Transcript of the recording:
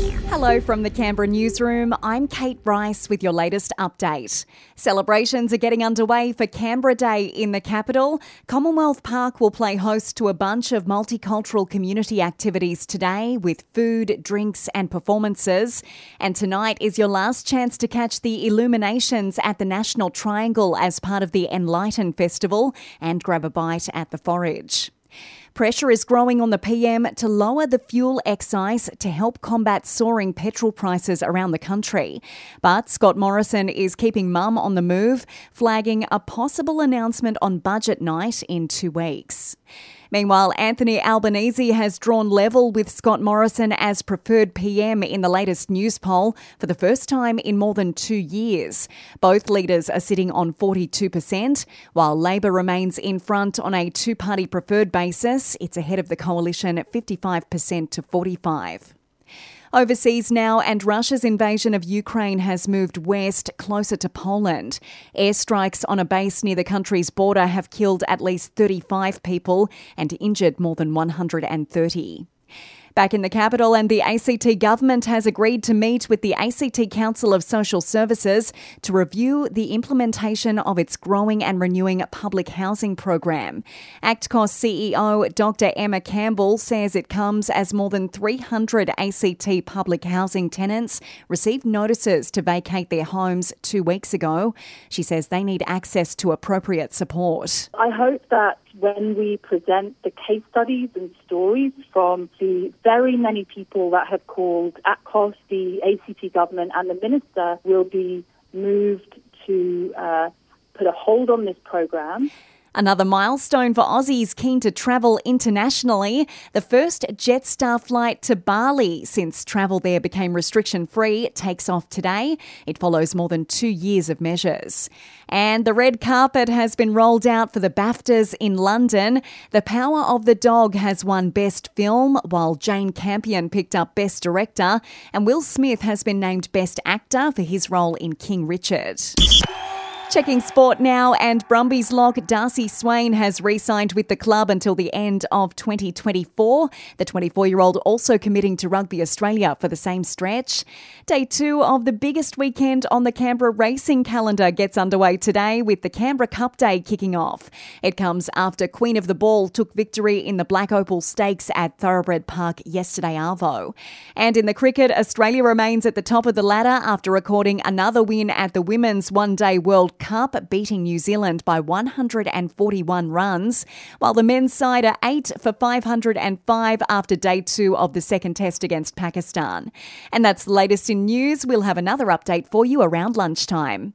Hello from the Canberra newsroom. I'm Kate Rice with your latest update. Celebrations are getting underway for Canberra Day in the capital. Commonwealth Park will play host to a bunch of multicultural community activities today with food, drinks, and performances. And tonight is your last chance to catch the illuminations at the National Triangle as part of the Enlighten Festival and grab a bite at the forage. Pressure is growing on the PM to lower the fuel excise to help combat soaring petrol prices around the country. But Scott Morrison is keeping mum on the move, flagging a possible announcement on budget night in two weeks. Meanwhile, Anthony Albanese has drawn level with Scott Morrison as preferred PM in the latest Newspoll for the first time in more than two years. Both leaders are sitting on 42%, while Labor remains in front on a two party preferred basis. It's ahead of the coalition at 55% to 45. Overseas now, and Russia's invasion of Ukraine has moved west, closer to Poland. Airstrikes on a base near the country's border have killed at least 35 people and injured more than 130. Back in the capital, and the ACT government has agreed to meet with the ACT Council of Social Services to review the implementation of its growing and renewing public housing program. ACTCOSS CEO Dr. Emma Campbell says it comes as more than 300 ACT public housing tenants received notices to vacate their homes two weeks ago. She says they need access to appropriate support. I hope that when we present the case studies and stories from the very many people that have called ACTCOSS, the ACT government, and the minister will be moved to uh, put a hold on this program Another milestone for Aussies keen to travel internationally. The first Jetstar flight to Bali since travel there became restriction free takes off today. It follows more than two years of measures. And the red carpet has been rolled out for the BAFTAs in London. The Power of the Dog has won Best Film, while Jane Campion picked up Best Director, and Will Smith has been named Best Actor for his role in King Richard. Checking sport now, and Brumbies lock Darcy Swain has re signed with the club until the end of 2024. The 24 year old also committing to Rugby Australia for the same stretch. Day two of the biggest weekend on the Canberra racing calendar gets underway today with the Canberra Cup Day kicking off. It comes after Queen of the Ball took victory in the Black Opal Stakes at Thoroughbred Park yesterday, Arvo. And in the cricket, Australia remains at the top of the ladder after recording another win at the Women's One Day World Cup, beating New Zealand by 141 runs, while the men's side are 8 for 505 after day two of the second test against Pakistan. And that's the latest in news. We'll have another update for you around lunchtime.